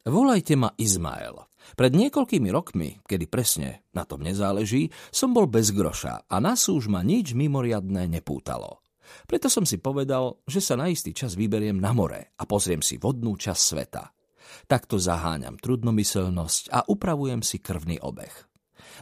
Volajte ma Izmael. Pred niekoľkými rokmi, kedy presne na tom nezáleží, som bol bez groša a na súž ma nič mimoriadné nepútalo. Preto som si povedal, že sa na istý čas vyberiem na more a pozriem si vodnú časť sveta. Takto zaháňam trudnomyselnosť a upravujem si krvný obeh.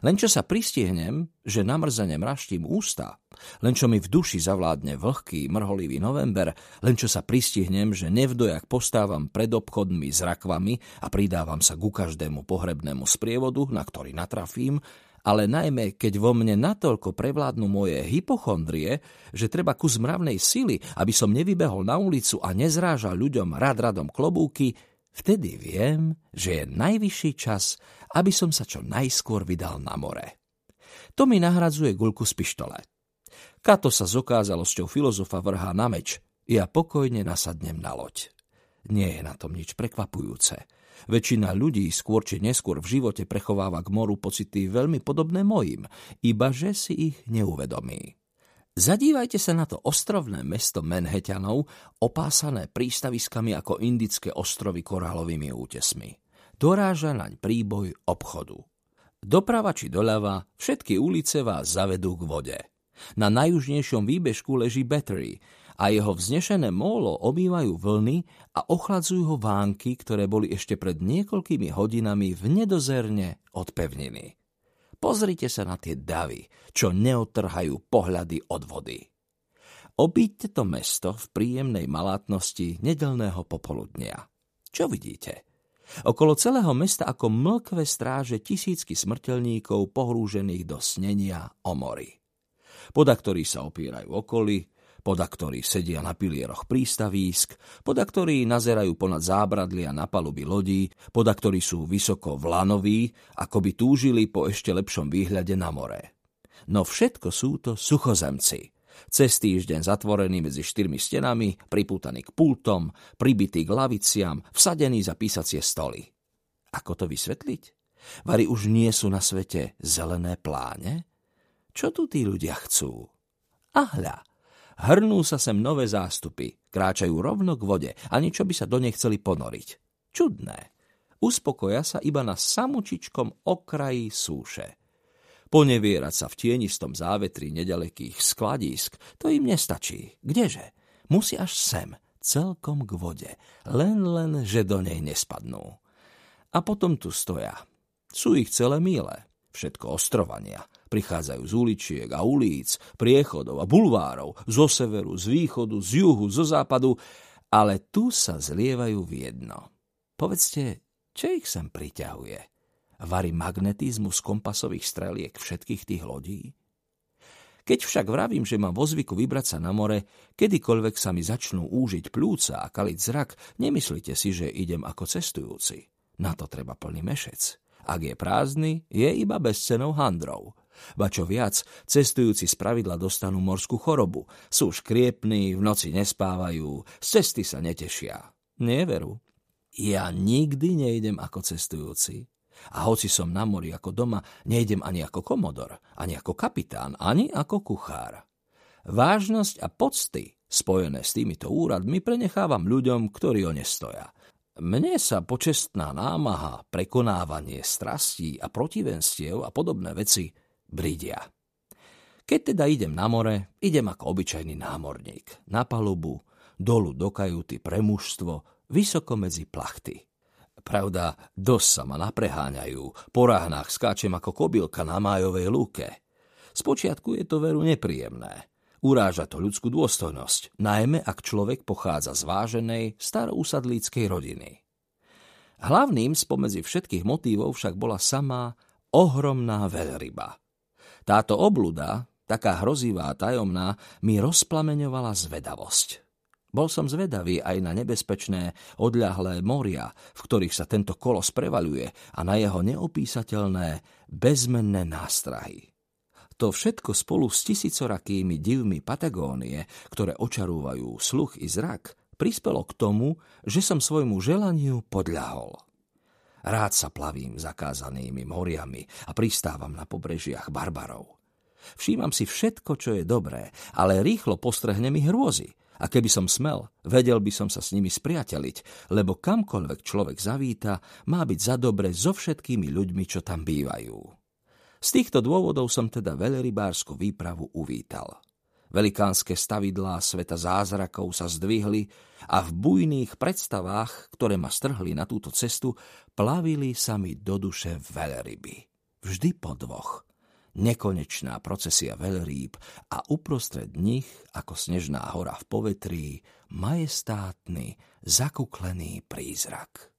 Len čo sa pristihnem, že namrzene mraštím ústa, len čo mi v duši zavládne vlhký, mrholivý november, len čo sa pristihnem, že nevdojak postávam pred obchodmi s rakvami a pridávam sa ku každému pohrebnému sprievodu, na ktorý natrafím, ale najmä keď vo mne natoľko prevládnu moje hypochondrie, že treba kus mravnej sily, aby som nevybehol na ulicu a nezrážal ľuďom rad radom klobúky, vtedy viem, že je najvyšší čas, aby som sa čo najskôr vydal na more. To mi nahradzuje guľku z pištole. Kato sa s okázalosťou filozofa vrhá na meč, ja pokojne nasadnem na loď. Nie je na tom nič prekvapujúce. Väčšina ľudí skôr či neskôr v živote prechováva k moru pocity veľmi podobné mojim, iba že si ich neuvedomí. Zadívajte sa na to ostrovné mesto Manhattanov, opásané prístaviskami ako indické ostrovy korálovými útesmi doráža naň príboj obchodu. Doprava či doľava, všetky ulice vás zavedú k vode. Na najjužnejšom výbežku leží Battery a jeho vznešené mólo obývajú vlny a ochladzujú ho vánky, ktoré boli ešte pred niekoľkými hodinami v nedozerne od. Pozrite sa na tie davy, čo neotrhajú pohľady od vody. Obíďte to mesto v príjemnej malátnosti nedelného popoludnia. Čo vidíte? Okolo celého mesta ako mlkve stráže tisícky smrteľníkov pohrúžených do snenia o mori. Ktorí sa opierajú okoly, ktorí sedia na pilieroch prístavísk, ktorí nazerajú ponad zábradlia na paluby lodí, ktorí sú vysoko vlanoví, ako by túžili po ešte lepšom výhľade na more. No všetko sú to suchozemci – cez týždeň zatvorený medzi štyrmi stenami, pripútaný k pultom, pribitý k laviciam, vsadený za písacie stoly. Ako to vysvetliť? Vary už nie sú na svete zelené pláne? Čo tu tí ľudia chcú? A hľa, hrnú sa sem nové zástupy, kráčajú rovno k vode, ani čo by sa do nej chceli ponoriť. Čudné. Uspokoja sa iba na samučičkom okraji súše. Ponevierať sa v tienistom závetri nedalekých skladísk, to im nestačí. Kdeže? Musí až sem, celkom k vode, len len, že do nej nespadnú. A potom tu stoja. Sú ich celé míle, všetko ostrovania. Prichádzajú z uličiek a ulic, priechodov a bulvárov, zo severu, z východu, z juhu, zo západu, ale tu sa zlievajú v jedno. Povedzte, čo ich sem priťahuje? varí magnetizmus kompasových streliek všetkých tých lodí? Keď však vravím, že mám vo zvyku vybrať sa na more, kedykoľvek sa mi začnú úžiť plúca a kaliť zrak, nemyslite si, že idem ako cestujúci. Na to treba plný mešec. Ak je prázdny, je iba bezcenou handrou. Ba čo viac, cestujúci z pravidla dostanú morskú chorobu. Sú škriepní, v noci nespávajú, z cesty sa netešia. Neveru. Ja nikdy nejdem ako cestujúci. A hoci som na mori ako doma, nejdem ani ako komodor, ani ako kapitán, ani ako kuchár. Vážnosť a pocty spojené s týmito úradmi prenechávam ľuďom, ktorí o ne stoja. Mne sa počestná námaha, prekonávanie strastí a protivenstiev a podobné veci bridia. Keď teda idem na more, idem ako obyčajný námorník. Na palubu, dolu do kajuty pre mužstvo, vysoko medzi plachty. Pravda, dosť sa ma napreháňajú. Po ráhnách skáčem ako kobylka na májovej lúke. Spočiatku je to veru nepríjemné. Uráža to ľudskú dôstojnosť, najmä ak človek pochádza z váženej, starousadlíckej rodiny. Hlavným spomedzi všetkých motívov však bola samá ohromná veľryba. Táto obluda, taká hrozivá a tajomná, mi rozplameňovala zvedavosť. Bol som zvedavý aj na nebezpečné, odľahlé moria, v ktorých sa tento kolos prevaluje a na jeho neopísateľné, bezmenné nástrahy. To všetko spolu s tisícorakými divmi Patagónie, ktoré očarúvajú sluch i zrak, prispelo k tomu, že som svojmu želaniu podľahol. Rád sa plavím zakázanými moriami a pristávam na pobrežiach barbarov. Všímam si všetko, čo je dobré, ale rýchlo postrehnem ich hrôzy – A keby som smel, vedel by som sa s nimi spriateliť, lebo kamkoľvek človek zavíta, má byť za dobre so všetkými ľuďmi, čo tam bývajú. Z týchto dôvodov som teda veľrybárskú výpravu uvítal. Velikánske stavidlá sveta zázrakov sa zdvihli a v bujných predstavách, ktoré ma strhli na túto cestu, plavili sa mi do duše veľryby. Vždy po dvoch. Nekonečná procesia veľrýb a uprostred nich, ako snežná hora v povetrí, majestátny, zakuklený prízrak.